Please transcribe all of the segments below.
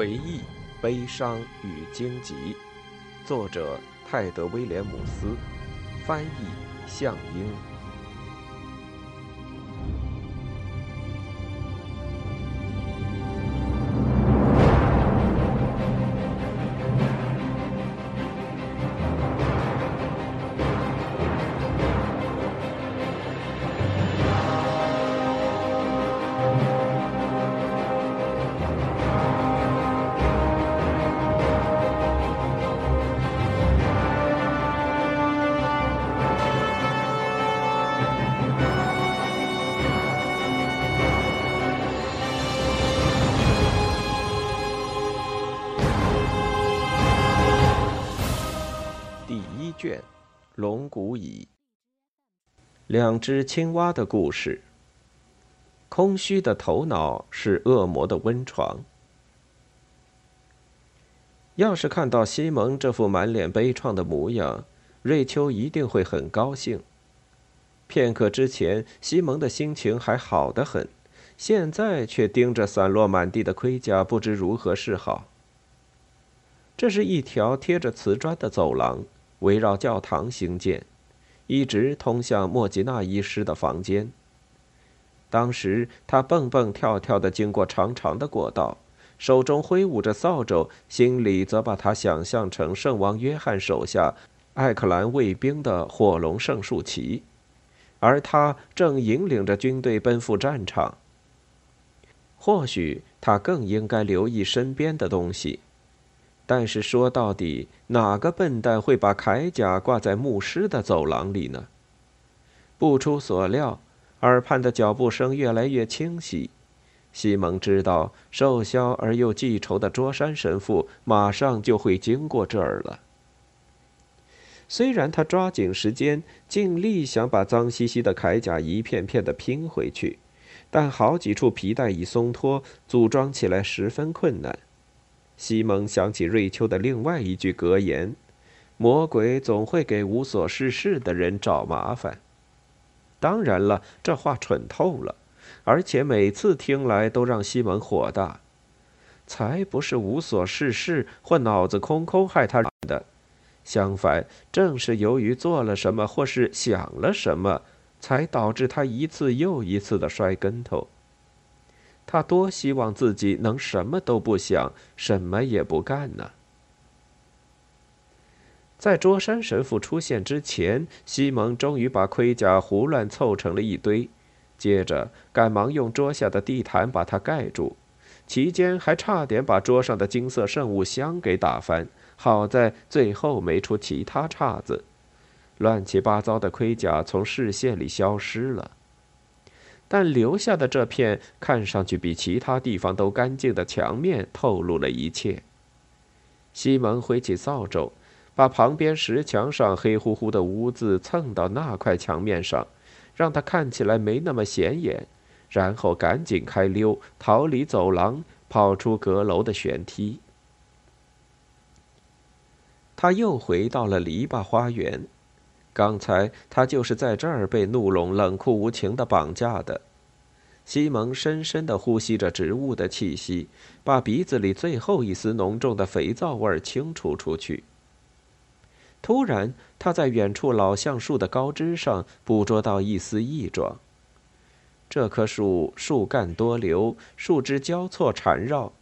回忆、悲伤与荆棘，作者泰德·威廉姆斯，翻译向英。两只青蛙的故事。空虚的头脑是恶魔的温床。要是看到西蒙这副满脸悲怆的模样，瑞秋一定会很高兴。片刻之前，西蒙的心情还好得很，现在却盯着散落满地的盔甲，不知如何是好。这是一条贴着瓷砖的走廊。围绕教堂兴建，一直通向莫吉娜医师的房间。当时他蹦蹦跳跳地经过长长的过道，手中挥舞着扫帚，心里则把他想象成圣王约翰手下艾克兰卫兵的火龙圣树旗，而他正引领着军队奔赴战场。或许他更应该留意身边的东西。但是说到底，哪个笨蛋会把铠甲挂在牧师的走廊里呢？不出所料，耳畔的脚步声越来越清晰。西蒙知道，瘦削而又记仇的卓山神父马上就会经过这儿了。虽然他抓紧时间，尽力想把脏兮兮的铠甲一片片的拼回去，但好几处皮带已松脱，组装起来十分困难。西蒙想起瑞秋的另外一句格言：“魔鬼总会给无所事事的人找麻烦。”当然了，这话蠢透了，而且每次听来都让西蒙火大。才不是无所事事或脑子空空害他的，相反，正是由于做了什么或是想了什么，才导致他一次又一次的摔跟头。他多希望自己能什么都不想，什么也不干呢。在卓山神父出现之前，西蒙终于把盔甲胡乱凑成了一堆，接着赶忙用桌下的地毯把它盖住，期间还差点把桌上的金色圣物箱给打翻。好在最后没出其他岔子，乱七八糟的盔甲从视线里消失了。但留下的这片看上去比其他地方都干净的墙面透露了一切。西蒙挥起扫帚，把旁边石墙上黑乎乎的污渍蹭到那块墙面上，让它看起来没那么显眼，然后赶紧开溜，逃离走廊，跑出阁楼的悬梯。他又回到了篱笆花园。刚才他就是在这儿被怒龙冷酷无情的绑架的。西蒙深深的呼吸着植物的气息，把鼻子里最后一丝浓重的肥皂味清除出去。突然，他在远处老橡树的高枝上捕捉到一丝异状。这棵树树干多瘤，树枝交错缠绕，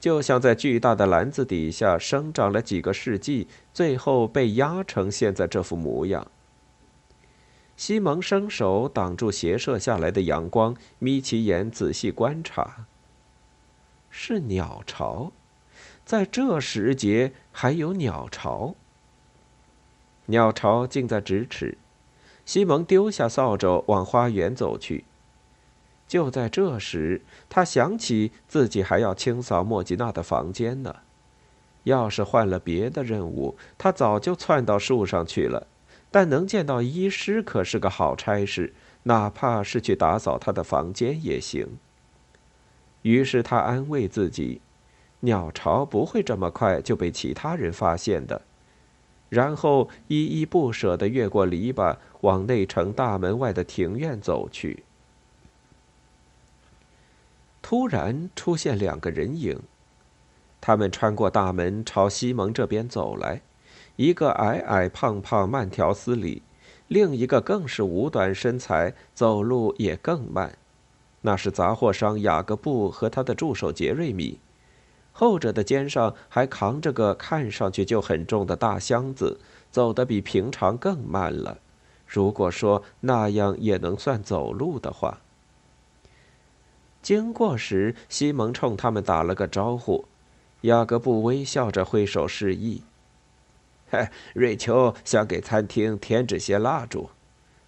就像在巨大的篮子底下生长了几个世纪，最后被压成现在这副模样。西蒙伸手挡住斜射下来的阳光，眯起眼仔细观察。是鸟巢，在这时节还有鸟巢。鸟巢近在咫尺，西蒙丢下扫帚往花园走去。就在这时，他想起自己还要清扫莫吉娜的房间呢。要是换了别的任务，他早就窜到树上去了。但能见到医师可是个好差事，哪怕是去打扫他的房间也行。于是他安慰自己，鸟巢不会这么快就被其他人发现的。然后依依不舍地越过篱笆，往内城大门外的庭院走去。突然出现两个人影，他们穿过大门，朝西蒙这边走来。一个矮矮胖胖、慢条斯理，另一个更是五短身材，走路也更慢。那是杂货商雅各布和他的助手杰瑞米，后者的肩上还扛着个看上去就很重的大箱子，走得比平常更慢了。如果说那样也能算走路的话。经过时，西蒙冲他们打了个招呼，雅各布微笑着挥手示意。嘿，瑞秋想给餐厅添置些蜡烛，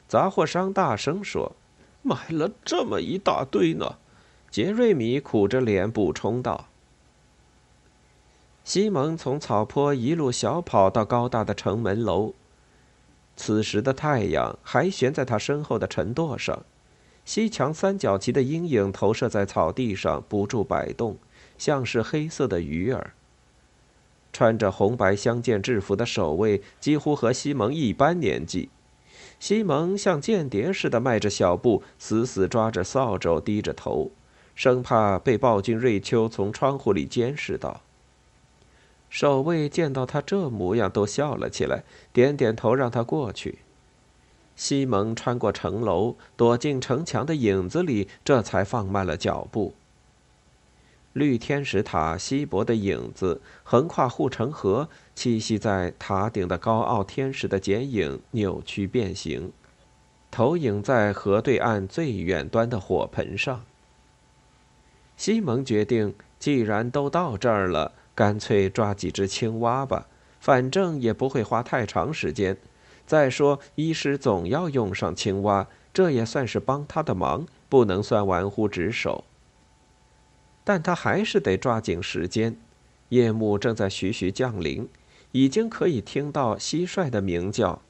杂货商大声说：“买了这么一大堆呢。”杰瑞米苦着脸补充道。西蒙从草坡一路小跑到高大的城门楼，此时的太阳还悬在他身后的尘垛上。西墙三角旗的阴影投射在草地上，不住摆动，像是黑色的鱼儿。穿着红白相间制服的守卫几乎和西蒙一般年纪。西蒙像间谍似的迈着小步，死死抓着扫帚，低着头，生怕被暴君瑞秋从窗户里监视到。守卫见到他这模样，都笑了起来，点点头让他过去。西蒙穿过城楼，躲进城墙的影子里，这才放慢了脚步。绿天使塔稀薄的影子横跨护城河，栖息在塔顶的高傲天使的剪影扭曲变形，投影在河对岸最远端的火盆上。西蒙决定，既然都到这儿了，干脆抓几只青蛙吧，反正也不会花太长时间。再说，医师总要用上青蛙，这也算是帮他的忙，不能算玩忽职守。但他还是得抓紧时间。夜幕正在徐徐降临，已经可以听到蟋蟀的鸣叫。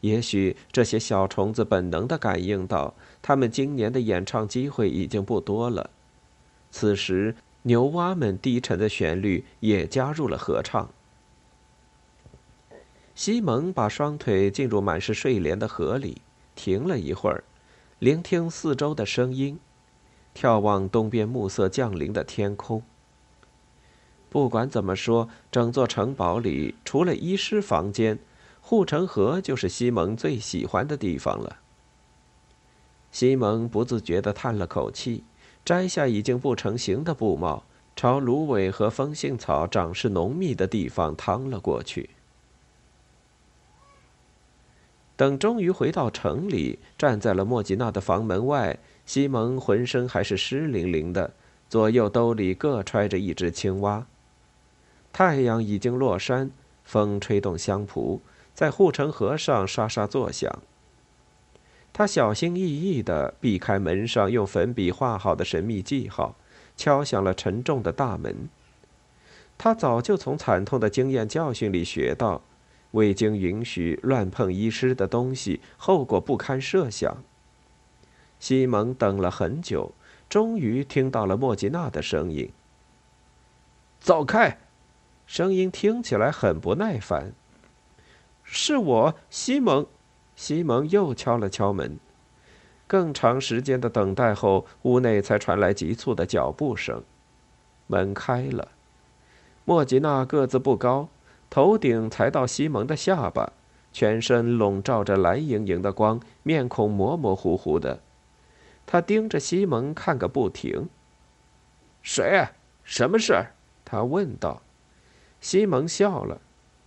也许这些小虫子本能地感应到，他们今年的演唱机会已经不多了。此时，牛蛙们低沉的旋律也加入了合唱。西蒙把双腿浸入满是睡莲的河里，停了一会儿，聆听四周的声音，眺望东边暮色降临的天空。不管怎么说，整座城堡里除了医师房间，护城河就是西蒙最喜欢的地方了。西蒙不自觉地叹了口气，摘下已经不成形的布帽，朝芦苇和风信草长势浓密的地方趟了过去。等终于回到城里，站在了莫吉娜的房门外，西蒙浑身还是湿淋淋的，左右兜里各揣着一只青蛙。太阳已经落山，风吹动香蒲，在护城河上沙沙作响。他小心翼翼地避开门上用粉笔画好的神秘记号，敲响了沉重的大门。他早就从惨痛的经验教训里学到。未经允许乱碰医师的东西，后果不堪设想。西蒙等了很久，终于听到了莫吉娜的声音。走开！声音听起来很不耐烦。是我，西蒙。西蒙又敲了敲门。更长时间的等待后，屋内才传来急促的脚步声。门开了。莫吉娜个子不高。头顶才到西蒙的下巴，全身笼罩着蓝莹莹的光，面孔模模糊糊的。他盯着西蒙看个不停。谁？什么事？他问道。西蒙笑了：“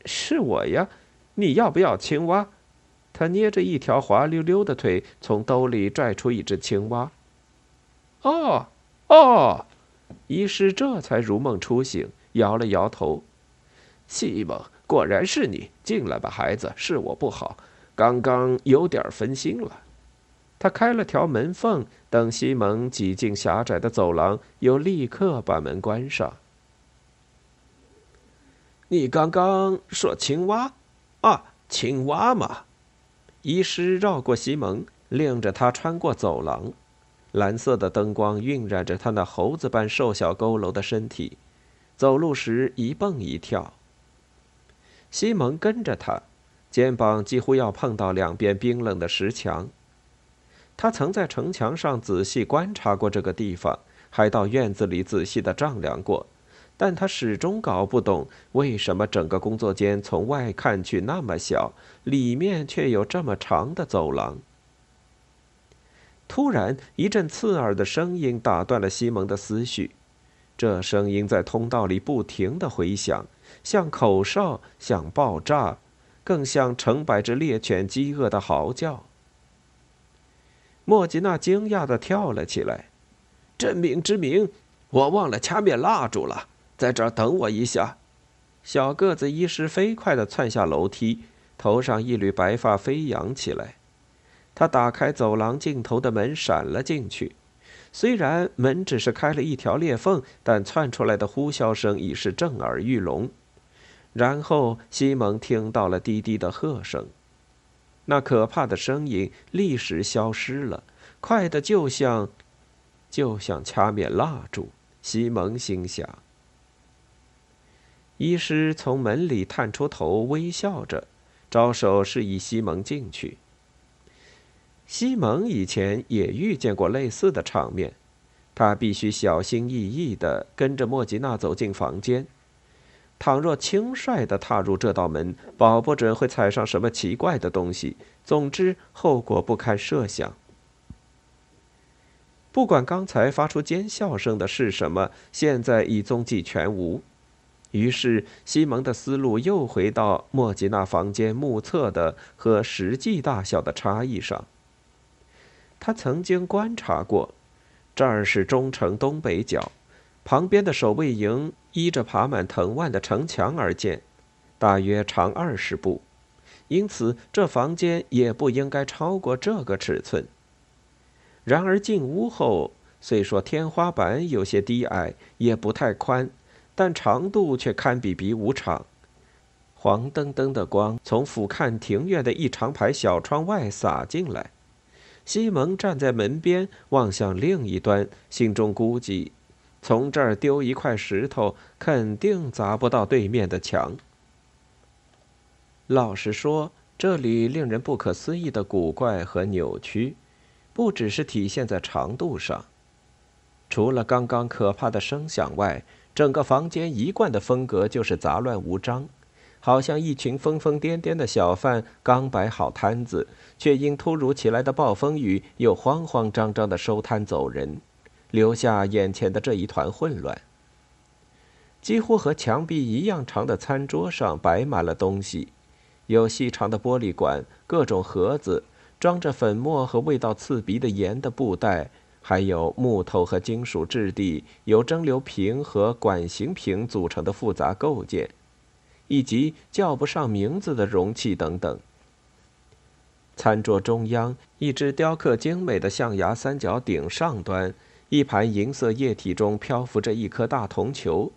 是我呀，你要不要青蛙？”他捏着一条滑溜溜的腿，从兜里拽出一只青蛙。哦，哦，医师这才如梦初醒，摇了摇头。西蒙，果然是你！进来吧，孩子，是我不好，刚刚有点分心了。他开了条门缝，等西蒙挤进狭窄的走廊，又立刻把门关上。你刚刚说青蛙？啊，青蛙嘛！医师绕过西蒙，领着他穿过走廊，蓝色的灯光晕染着他那猴子般瘦小佝偻的身体，走路时一蹦一跳。西蒙跟着他，肩膀几乎要碰到两边冰冷的石墙。他曾在城墙上仔细观察过这个地方，还到院子里仔细的丈量过，但他始终搞不懂为什么整个工作间从外看去那么小，里面却有这么长的走廊。突然，一阵刺耳的声音打断了西蒙的思绪。这声音在通道里不停的回响，像口哨，像爆炸，更像成百只猎犬饥饿的嚎叫。莫吉娜惊讶的跳了起来：“真命之名！我忘了掐灭蜡烛了，在这儿等我一下。”小个子医师飞快的窜下楼梯，头上一缕白发飞扬起来。他打开走廊尽头的门，闪了进去。虽然门只是开了一条裂缝，但窜出来的呼啸声已是震耳欲聋。然后西蒙听到了低低的喝声，那可怕的声音立时消失了，快的就像，就像掐灭蜡烛。西蒙心想。医师从门里探出头，微笑着，招手示意西蒙进去。西蒙以前也遇见过类似的场面，他必须小心翼翼地跟着莫吉娜走进房间。倘若轻率地踏入这道门，保不准会踩上什么奇怪的东西。总之，后果不堪设想。不管刚才发出尖笑声的是什么，现在已踪迹全无。于是，西蒙的思路又回到莫吉娜房间目测的和实际大小的差异上。他曾经观察过，这儿是中城东北角，旁边的守卫营依着爬满藤蔓的城墙而建，大约长二十步，因此这房间也不应该超过这个尺寸。然而进屋后，虽说天花板有些低矮，也不太宽，但长度却堪比比武场。黄澄澄的光从俯瞰庭院的一长排小窗外洒进来。西蒙站在门边，望向另一端，心中估计，从这儿丢一块石头，肯定砸不到对面的墙。老实说，这里令人不可思议的古怪和扭曲，不只是体现在长度上。除了刚刚可怕的声响外，整个房间一贯的风格就是杂乱无章。好像一群疯疯癫癫的小贩刚摆好摊子，却因突如其来的暴风雨又慌慌张张地收摊走人，留下眼前的这一团混乱。几乎和墙壁一样长的餐桌上摆满了东西，有细长的玻璃管、各种盒子，装着粉末和味道刺鼻的盐的布袋，还有木头和金属质地、由蒸馏瓶和管形瓶组成的复杂构件。以及叫不上名字的容器等等。餐桌中央，一只雕刻精美的象牙三角鼎上端，一盘银色液体中漂浮着一颗大铜球，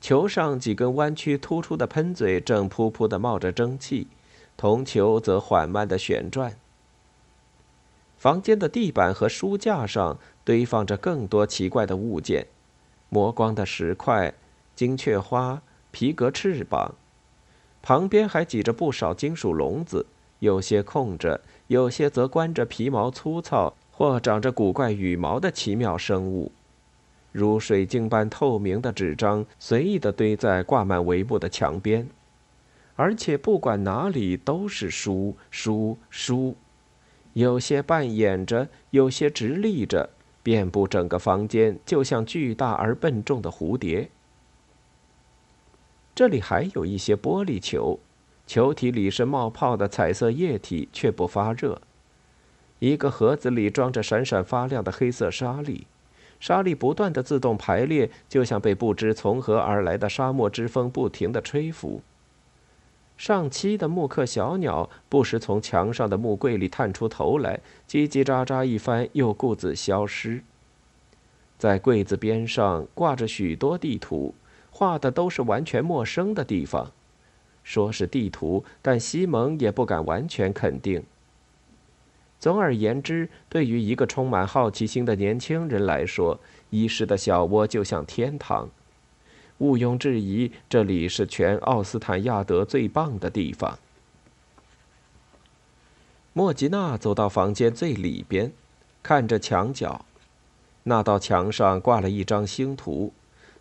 球上几根弯曲突出的喷嘴正噗噗地冒着蒸汽，铜球则缓慢地旋转。房间的地板和书架上堆放着更多奇怪的物件：磨光的石块、金雀花、皮革翅膀。旁边还挤着不少金属笼子，有些空着，有些则关着皮毛粗糙或长着古怪羽毛的奇妙生物，如水晶般透明的纸张随意地堆在挂满帷幕的墙边，而且不管哪里都是书书书，有些半掩着，有些直立着，遍布整个房间，就像巨大而笨重的蝴蝶。这里还有一些玻璃球，球体里是冒泡的彩色液体，却不发热。一个盒子里装着闪闪发亮的黑色沙粒，沙粒不断的自动排列，就像被不知从何而来的沙漠之风不停的吹拂。上漆的木刻小鸟不时从墙上的木柜里探出头来，叽叽喳喳一番，又顾自消失。在柜子边上挂着许多地图。画的都是完全陌生的地方，说是地图，但西蒙也不敢完全肯定。总而言之，对于一个充满好奇心的年轻人来说，医师的小窝就像天堂。毋庸置疑，这里是全奥斯坦亚德最棒的地方。莫吉娜走到房间最里边，看着墙角，那道墙上挂了一张星图。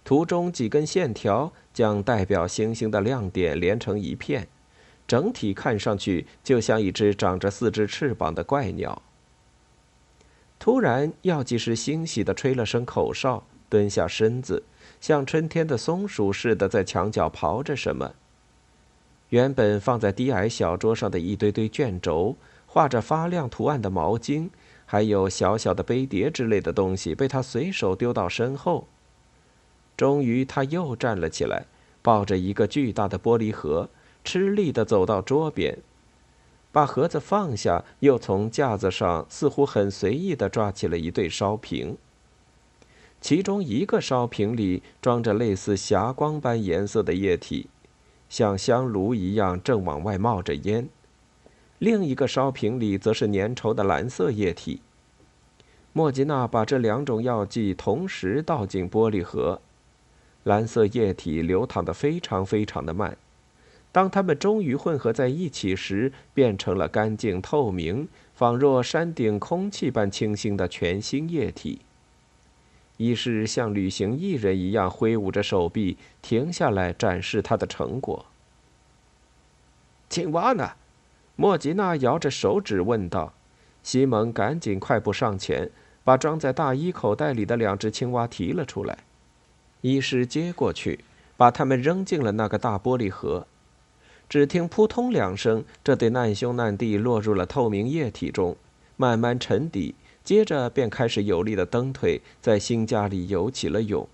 图中几根线条将代表星星的亮点连成一片，整体看上去就像一只长着四只翅膀的怪鸟。突然，药剂师欣喜地吹了声口哨，蹲下身子，像春天的松鼠似的在墙角刨着什么。原本放在低矮小桌上的一堆堆卷轴、画着发亮图案的毛巾，还有小小的杯碟之类的东西，被他随手丢到身后。终于，他又站了起来，抱着一个巨大的玻璃盒，吃力地走到桌边。把盒子放下，又从架子上似乎很随意地抓起了一对烧瓶。其中一个烧瓶里装着类似霞光般颜色的液体，像香炉一样正往外冒着烟；另一个烧瓶里则是粘稠的蓝色液体。莫吉娜把这两种药剂同时倒进玻璃盒，蓝色液体流淌得非常非常的慢。当它们终于混合在一起时，变成了干净透明、仿若山顶空气般清新的全新液体。医师像旅行艺人一样挥舞着手臂，停下来展示他的成果。青蛙呢？莫吉娜摇着手指问道。西蒙赶紧快步上前，把装在大衣口袋里的两只青蛙提了出来。医师接过去，把他们扔进了那个大玻璃盒。只听扑通两声，这对难兄难弟落入了透明液体中，慢慢沉底，接着便开始有力的蹬腿，在新家里游起了泳。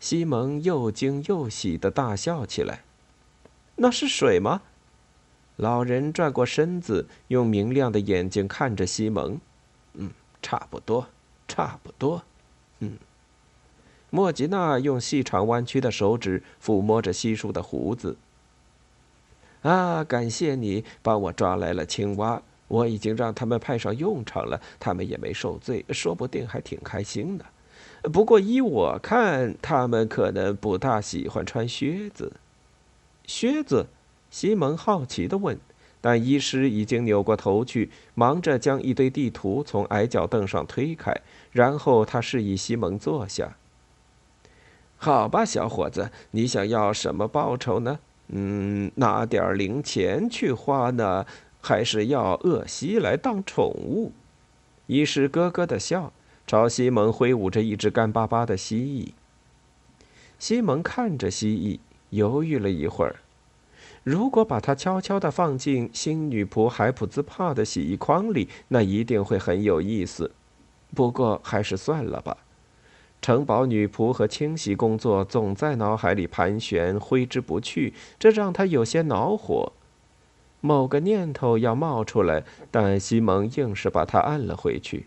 西蒙又惊又喜的大笑起来：“那是水吗？”老人转过身子，用明亮的眼睛看着西蒙：“嗯，差不多，差不多。”莫吉娜用细长弯曲的手指抚摸着稀疏的胡子。啊！感谢你帮我抓来了青蛙，我已经让他们派上用场了，他们也没受罪，说不定还挺开心的。不过依我看，他们可能不大喜欢穿靴子。靴子？西蒙好奇地问。但医师已经扭过头去，忙着将一堆地图从矮脚凳上推开，然后他示意西蒙坐下。好吧，小伙子，你想要什么报酬呢？嗯，拿点零钱去花呢，还是要鳄西来当宠物？医师咯咯的笑，朝西蒙挥舞着一只干巴巴的蜥蜴。西蒙看着蜥蜴，犹豫了一会儿。如果把它悄悄地放进新女仆海普兹帕的洗衣筐里，那一定会很有意思。不过还是算了吧。城堡女仆和清洗工作总在脑海里盘旋，挥之不去，这让他有些恼火。某个念头要冒出来，但西蒙硬是把它按了回去。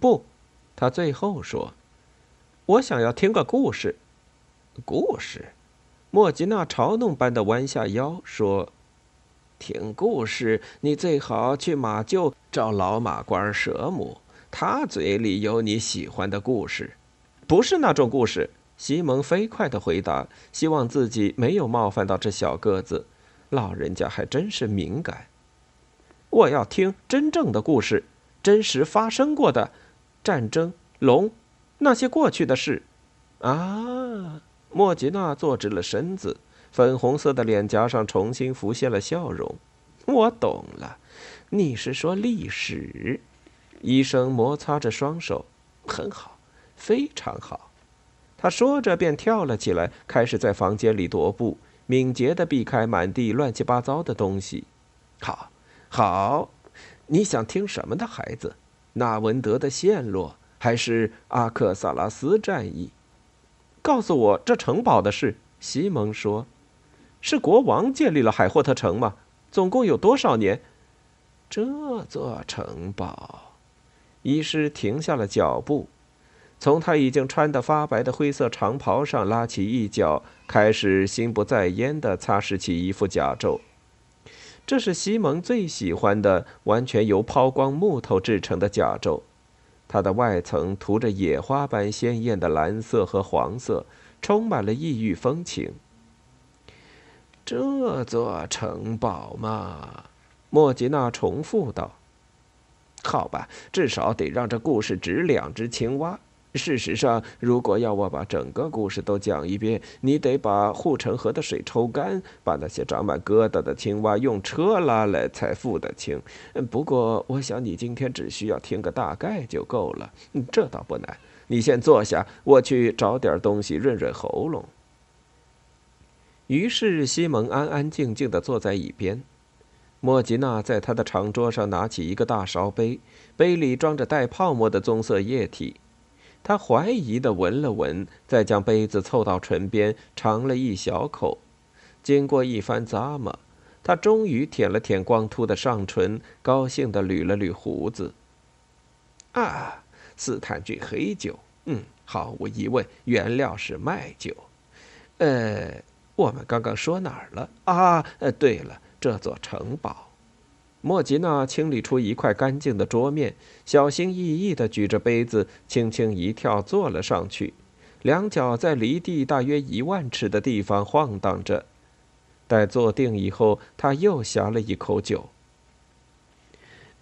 不，他最后说：“我想要听个故事。”故事？莫吉娜嘲弄般的弯下腰说：“听故事，你最好去马厩找老马官舍母。”他嘴里有你喜欢的故事，不是那种故事。西蒙飞快的回答，希望自己没有冒犯到这小个子。老人家还真是敏感。我要听真正的故事，真实发生过的战争、龙，那些过去的事。啊！莫吉娜坐直了身子，粉红色的脸颊上重新浮现了笑容。我懂了，你是说历史。医生摩擦着双手，很好，非常好。他说着便跳了起来，开始在房间里踱步，敏捷地避开满地乱七八糟的东西。好，好，你想听什么的孩子？纳文德的陷落，还是阿克萨拉斯战役？告诉我这城堡的事。西蒙说：“是国王建立了海霍特城吗？总共有多少年？这座城堡。”医师停下了脚步，从他已经穿得发白的灰色长袍上拉起一角，开始心不在焉地擦拭起一副甲胄。这是西蒙最喜欢的，完全由抛光木头制成的甲胄。它的外层涂着野花般鲜艳的蓝色和黄色，充满了异域风情。这座城堡嘛，莫吉娜重复道。好吧，至少得让这故事值两只青蛙。事实上，如果要我把整个故事都讲一遍，你得把护城河的水抽干，把那些长满疙瘩的青蛙用车拉来才付得清。不过，我想你今天只需要听个大概就够了，这倒不难。你先坐下，我去找点东西润润喉咙。于是，西蒙安安静静地坐在一边。莫吉娜在他的长桌上拿起一个大烧杯，杯里装着带泡沫的棕色液体。他怀疑地闻了闻，再将杯子凑到唇边尝了一小口。经过一番咂摸，他终于舔了舔光秃的上唇，高兴地捋了捋胡子。啊，斯坦郡黑酒，嗯，毫无疑问，原料是麦酒。呃，我们刚刚说哪儿了？啊，呃，对了，这座城堡。莫吉娜清理出一块干净的桌面，小心翼翼地举着杯子，轻轻一跳坐了上去，两脚在离地大约一万尺的地方晃荡着。待坐定以后，他又呷了一口酒。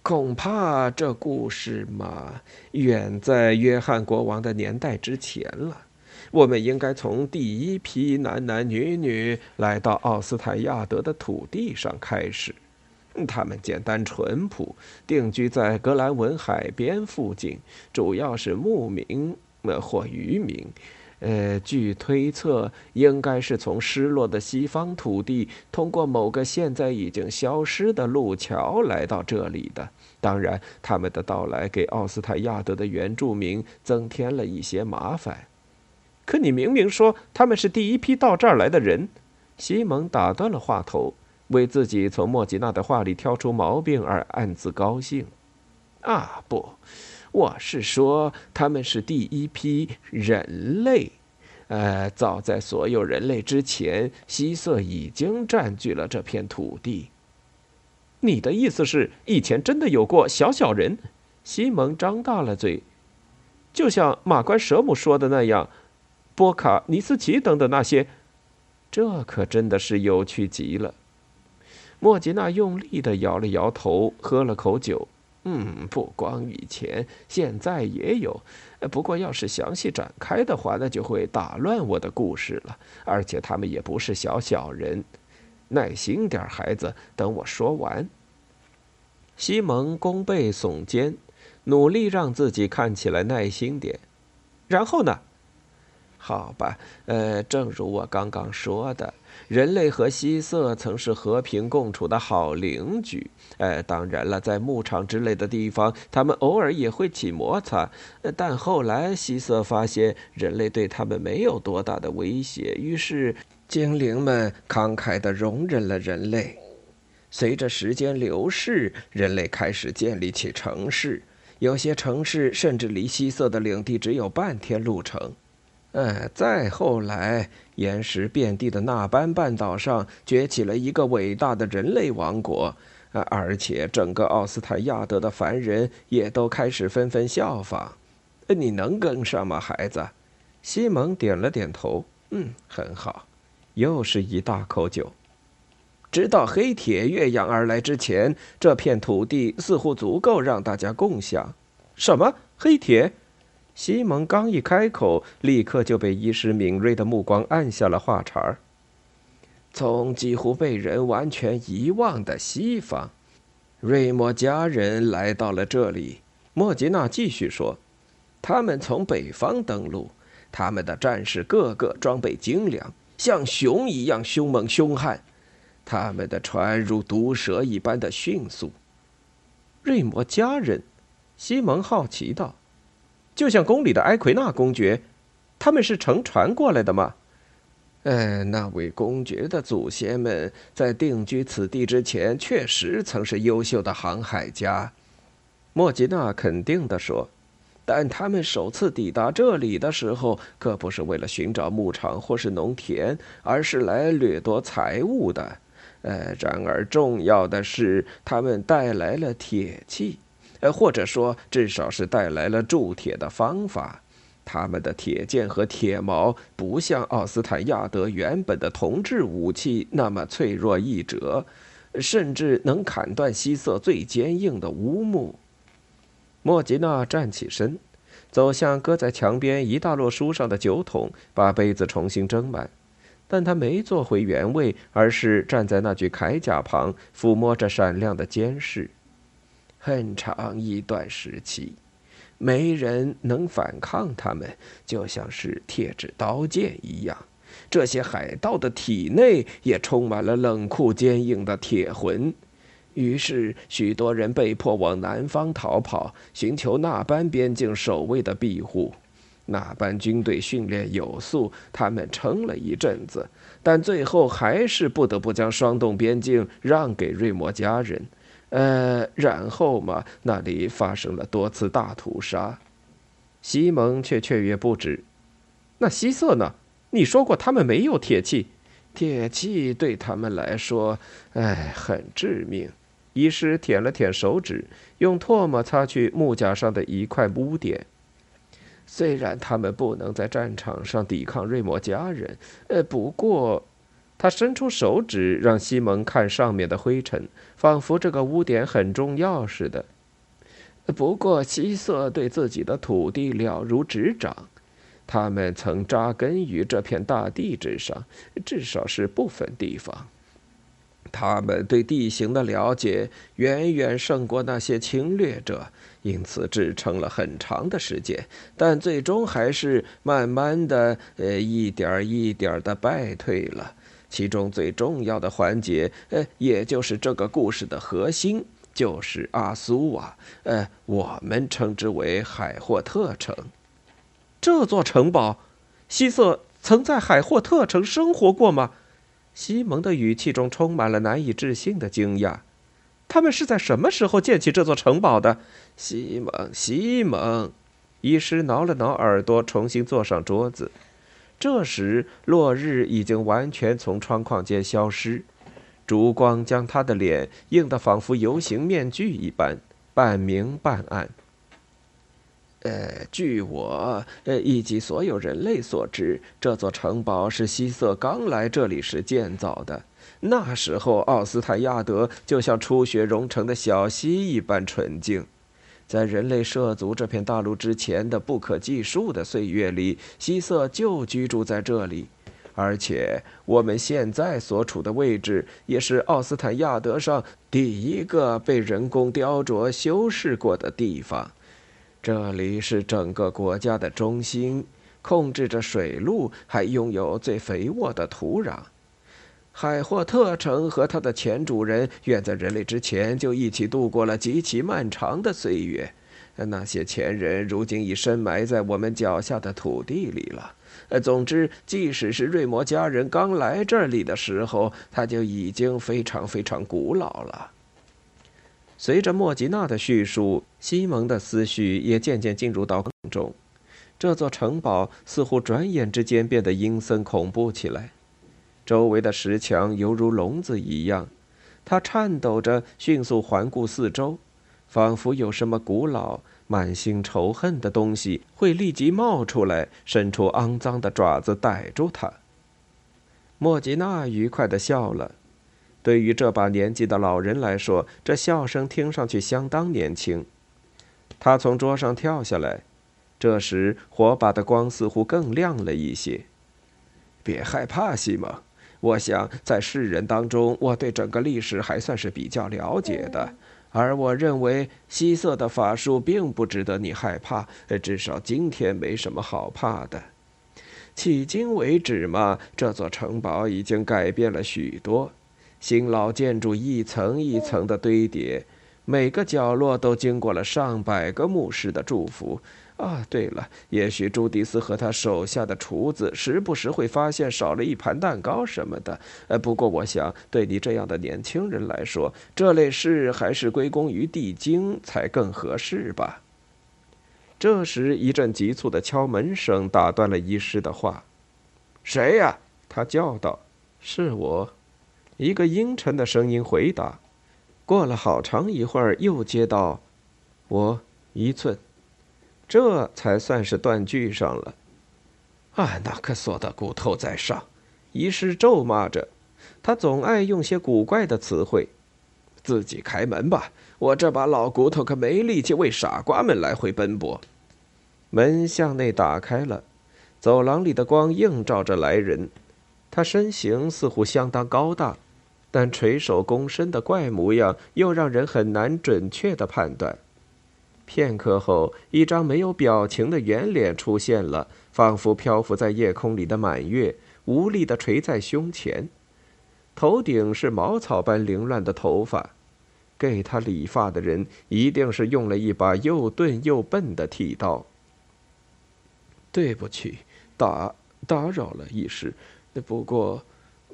恐怕这故事嘛，远在约翰国王的年代之前了。我们应该从第一批男男女女来到奥斯坦亚德的土地上开始。他们简单淳朴，定居在格兰文海边附近，主要是牧民或渔民。呃，据推测，应该是从失落的西方土地，通过某个现在已经消失的路桥来到这里的。当然，他们的到来给奥斯坦亚德的原住民增添了一些麻烦。可你明明说他们是第一批到这儿来的人。西蒙打断了话头。为自己从莫吉娜的话里挑出毛病而暗自高兴。啊，不，我是说他们是第一批人类。呃，早在所有人类之前，希瑟已经占据了这片土地。你的意思是，以前真的有过小小人？西蒙张大了嘴，就像马关舍姆说的那样，波卡尼斯奇等的那些。这可真的是有趣极了。莫吉娜用力地摇了摇头，喝了口酒。嗯，不光以前，现在也有。不过，要是详细展开的话，那就会打乱我的故事了。而且，他们也不是小小人。耐心点，孩子，等我说完。西蒙弓背耸肩，努力让自己看起来耐心点。然后呢？好吧，呃，正如我刚刚说的。人类和希瑟曾是和平共处的好邻居。呃，当然了，在牧场之类的地方，他们偶尔也会起摩擦。但后来，希瑟发现人类对他们没有多大的威胁，于是精灵们慷慨地容忍了人类。随着时间流逝，人类开始建立起城市，有些城市甚至离希瑟的领地只有半天路程。呃，再后来，岩石遍地的纳班半岛上崛起了一个伟大的人类王国，呃，而且整个奥斯坦亚德的凡人也都开始纷纷效仿。你能跟上吗，孩子？西蒙点了点头。嗯，很好。又是一大口酒。直到黑铁越洋而来之前，这片土地似乎足够让大家共享。什么？黑铁？西蒙刚一开口，立刻就被医师敏锐的目光按下了话茬儿。从几乎被人完全遗忘的西方，瑞莫家人来到了这里。莫吉娜继续说：“他们从北方登陆，他们的战士个个装备精良，像熊一样凶猛凶悍。他们的船如毒蛇一般的迅速。”瑞莫家人，西蒙好奇道。就像宫里的埃奎纳公爵，他们是乘船过来的吗？呃，那位公爵的祖先们在定居此地之前，确实曾是优秀的航海家。莫吉娜肯定地说。但他们首次抵达这里的时候，可不是为了寻找牧场或是农田，而是来掠夺财物的。呃，然而重要的是，他们带来了铁器。呃，或者说，至少是带来了铸铁的方法。他们的铁剑和铁矛不像奥斯坦亚德原本的铜制武器那么脆弱易折，甚至能砍断希瑟最坚硬的乌木。莫吉娜站起身，走向搁在墙边一大摞书上的酒桶，把杯子重新斟满。但他没坐回原位，而是站在那具铠甲旁，抚摸着闪亮的监视。很长一段时期，没人能反抗他们，就像是铁制刀剑一样。这些海盗的体内也充满了冷酷坚硬的铁魂。于是，许多人被迫往南方逃跑，寻求那般边境守卫的庇护。那般军队训练有素，他们撑了一阵子，但最后还是不得不将霜冻边境让给瑞摩家人。呃，然后嘛，那里发生了多次大屠杀。西蒙却雀跃不止。那西瑟呢？你说过他们没有铁器，铁器对他们来说，哎，很致命。医师舔了舔手指，用唾沫擦去木甲上的一块污点。虽然他们不能在战场上抵抗瑞摩家人，呃，不过，他伸出手指让西蒙看上面的灰尘，仿佛这个污点很重要似的。不过，希瑟对自己的土地了如指掌，他们曾扎根于这片大地之上，至少是部分地方。他们对地形的了解远远胜过那些侵略者，因此支撑了很长的时间，但最终还是慢慢的，呃，一点一点的败退了。其中最重要的环节，呃，也就是这个故事的核心，就是阿苏瓦，呃，我们称之为海霍特城。这座城堡，希瑟曾在海霍特城生活过吗？西蒙的语气中充满了难以置信的惊讶。他们是在什么时候建起这座城堡的？西蒙，西蒙，医师挠了挠耳朵，重新坐上桌子。这时，落日已经完全从窗框间消失，烛光将他的脸映得仿佛游行面具一般，半明半暗。呃，据我呃以及所有人类所知，这座城堡是希瑟刚来这里时建造的。那时候，奥斯坦亚德就像初雪融成的小溪一般纯净。在人类涉足这片大陆之前的不可计数的岁月里，希瑟就居住在这里。而且，我们现在所处的位置也是奥斯坦亚德上第一个被人工雕琢修饰过的地方。这里是整个国家的中心，控制着水路，还拥有最肥沃的土壤。海霍特城和他的前主人远在人类之前就一起度过了极其漫长的岁月。那些前人如今已深埋在我们脚下的土地里了。呃，总之，即使是瑞摩家人刚来这里的时候，他就已经非常非常古老了。随着莫吉娜的叙述，西蒙的思绪也渐渐进入到梦中。这座城堡似乎转眼之间变得阴森恐怖起来，周围的石墙犹如笼子一样。他颤抖着，迅速环顾四周，仿佛有什么古老、满心仇恨的东西会立即冒出来，伸出肮脏的爪子逮住他。莫吉娜愉快地笑了。对于这把年纪的老人来说，这笑声听上去相当年轻。他从桌上跳下来，这时火把的光似乎更亮了一些。别害怕，西蒙。我想在世人当中，我对整个历史还算是比较了解的。而我认为希瑟的法术并不值得你害怕，至少今天没什么好怕的。迄今为止嘛，这座城堡已经改变了许多。新老建筑一层一层的堆叠，每个角落都经过了上百个牧师的祝福。啊，对了，也许朱迪斯和他手下的厨子时不时会发现少了一盘蛋糕什么的。呃，不过我想，对你这样的年轻人来说，这类事还是归功于地精才更合适吧。这时，一阵急促的敲门声打断了医师的话。“谁呀？”他叫道。“是我。”一个阴沉的声音回答。过了好长一会儿，又接到：“我一寸。”这才算是断句上了。啊，那可索的骨头在上！医师咒骂着，他总爱用些古怪的词汇。自己开门吧，我这把老骨头可没力气为傻瓜们来回奔波。门向内打开了，走廊里的光映照着来人。他身形似乎相当高大，但垂手躬身的怪模样又让人很难准确的判断。片刻后，一张没有表情的圆脸出现了，仿佛漂浮在夜空里的满月，无力地垂在胸前。头顶是茅草般凌乱的头发，给他理发的人一定是用了一把又钝又笨的剃刀。对不起，打打扰了，一时。不过，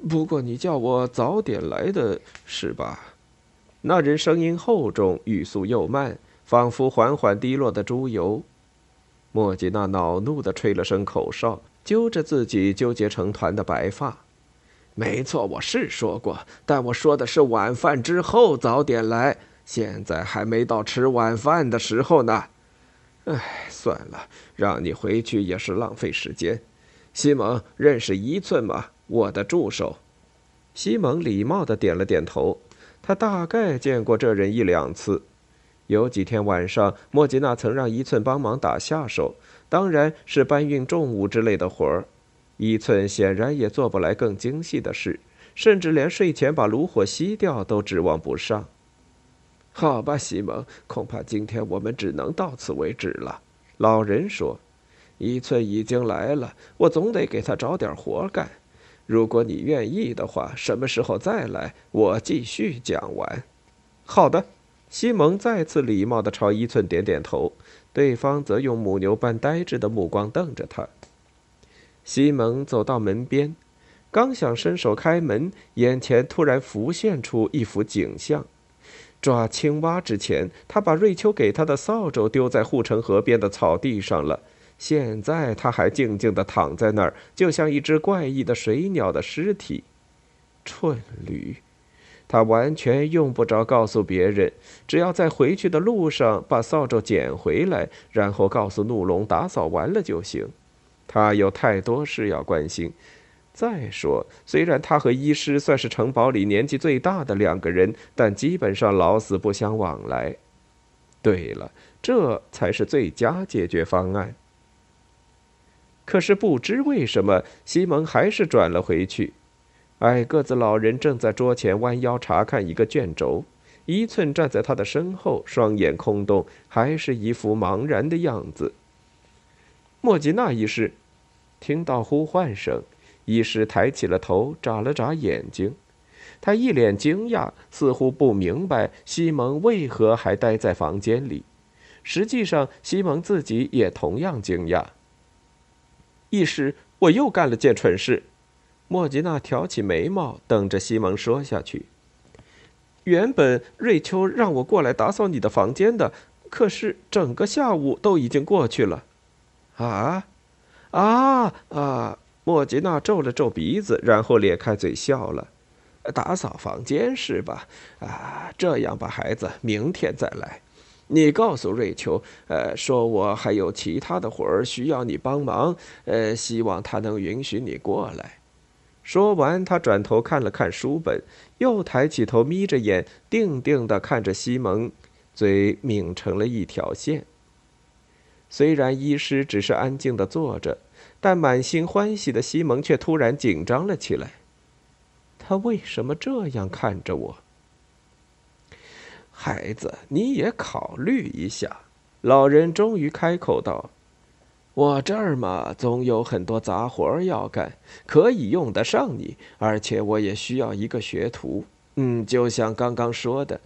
不过你叫我早点来的是吧？那人声音厚重，语速又慢。仿佛缓缓滴落的猪油，莫吉娜恼怒地吹了声口哨，揪着自己纠结成团的白发。没错，我是说过，但我说的是晚饭之后早点来。现在还没到吃晚饭的时候呢。唉，算了，让你回去也是浪费时间。西蒙认识一寸吗？我的助手。西蒙礼貌地点了点头，他大概见过这人一两次。有几天晚上，莫吉娜曾让伊寸帮忙打下手，当然是搬运重物之类的活儿。伊寸显然也做不来更精细的事，甚至连睡前把炉火熄掉都指望不上。好吧，西蒙，恐怕今天我们只能到此为止了。老人说：“伊寸已经来了，我总得给他找点活干。如果你愿意的话，什么时候再来，我继续讲完。”好的。西蒙再次礼貌地朝伊寸点点头，对方则用母牛般呆滞的目光瞪着他。西蒙走到门边，刚想伸手开门，眼前突然浮现出一幅景象：抓青蛙之前，他把瑞秋给他的扫帚丢在护城河边的草地上了，现在他还静静地躺在那儿，就像一只怪异的水鸟的尸体。蠢驴！他完全用不着告诉别人，只要在回去的路上把扫帚捡回来，然后告诉怒龙打扫完了就行。他有太多事要关心。再说，虽然他和医师算是城堡里年纪最大的两个人，但基本上老死不相往来。对了，这才是最佳解决方案。可是不知为什么，西蒙还是转了回去。矮个子老人正在桌前弯腰查看一个卷轴，一寸站在他的身后，双眼空洞，还是一副茫然的样子。莫吉娜医师听到呼唤声，医师抬起了头，眨了眨眼睛，他一脸惊讶，似乎不明白西蒙为何还待在房间里。实际上，西蒙自己也同样惊讶。医师，我又干了件蠢事。莫吉娜挑起眉毛，等着西蒙说下去。原本瑞秋让我过来打扫你的房间的，可是整个下午都已经过去了。啊，啊啊！莫吉娜皱了皱鼻子，然后咧开嘴笑了。打扫房间是吧？啊，这样吧，孩子，明天再来。你告诉瑞秋，呃，说我还有其他的活儿需要你帮忙，呃，希望他能允许你过来。说完，他转头看了看书本，又抬起头，眯着眼，定定地看着西蒙，嘴抿成了一条线。虽然医师只是安静地坐着，但满心欢喜的西蒙却突然紧张了起来。他为什么这样看着我？孩子，你也考虑一下。老人终于开口道。我这儿嘛，总有很多杂活要干，可以用得上你，而且我也需要一个学徒。嗯，就像刚刚说的，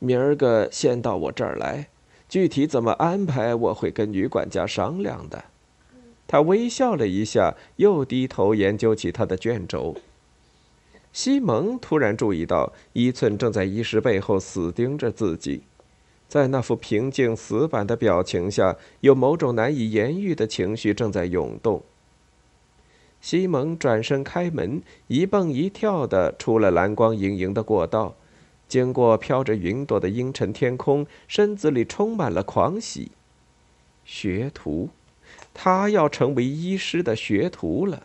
明儿个先到我这儿来，具体怎么安排，我会跟女管家商量的。他微笑了一下，又低头研究起他的卷轴。西蒙突然注意到，伊寸正在医师背后死盯着自己。在那副平静死板的表情下，有某种难以言喻的情绪正在涌动。西蒙转身开门，一蹦一跳地出了蓝光盈盈的过道，经过飘着云朵的阴沉天空，身子里充满了狂喜。学徒，他要成为医师的学徒了。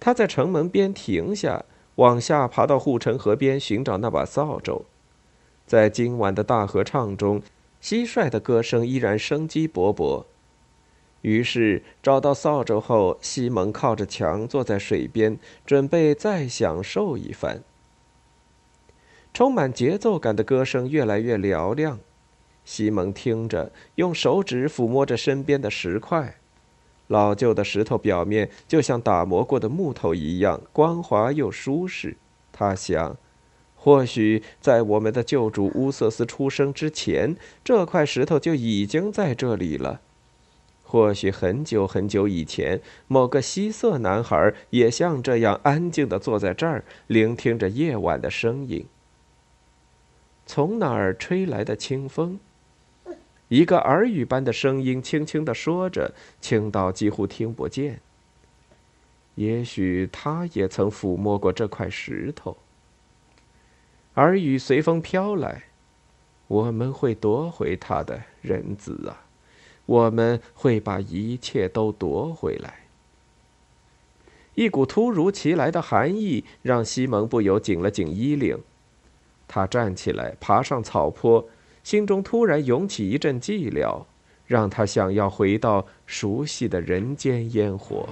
他在城门边停下，往下爬到护城河边寻找那把扫帚。在今晚的大合唱中，蟋蟀的歌声依然生机勃勃。于是找到扫帚后，西蒙靠着墙坐在水边，准备再享受一番。充满节奏感的歌声越来越嘹亮，西蒙听着，用手指抚摸着身边的石块，老旧的石头表面就像打磨过的木头一样光滑又舒适。他想，或许在我们的救主乌瑟斯出生之前，这块石头就已经在这里了。或许很久很久以前，某个希瑟男孩也像这样安静地坐在这儿，聆听着夜晚的声音。从哪儿吹来的清风？一个耳语般的声音轻轻地说着，轻到几乎听不见。也许他也曾抚摸过这块石头。耳语随风飘来，我们会夺回他的人子啊！我们会把一切都夺回来。一股突如其来的寒意让西蒙不由紧了紧衣领。他站起来，爬上草坡，心中突然涌起一阵寂寥，让他想要回到熟悉的人间烟火。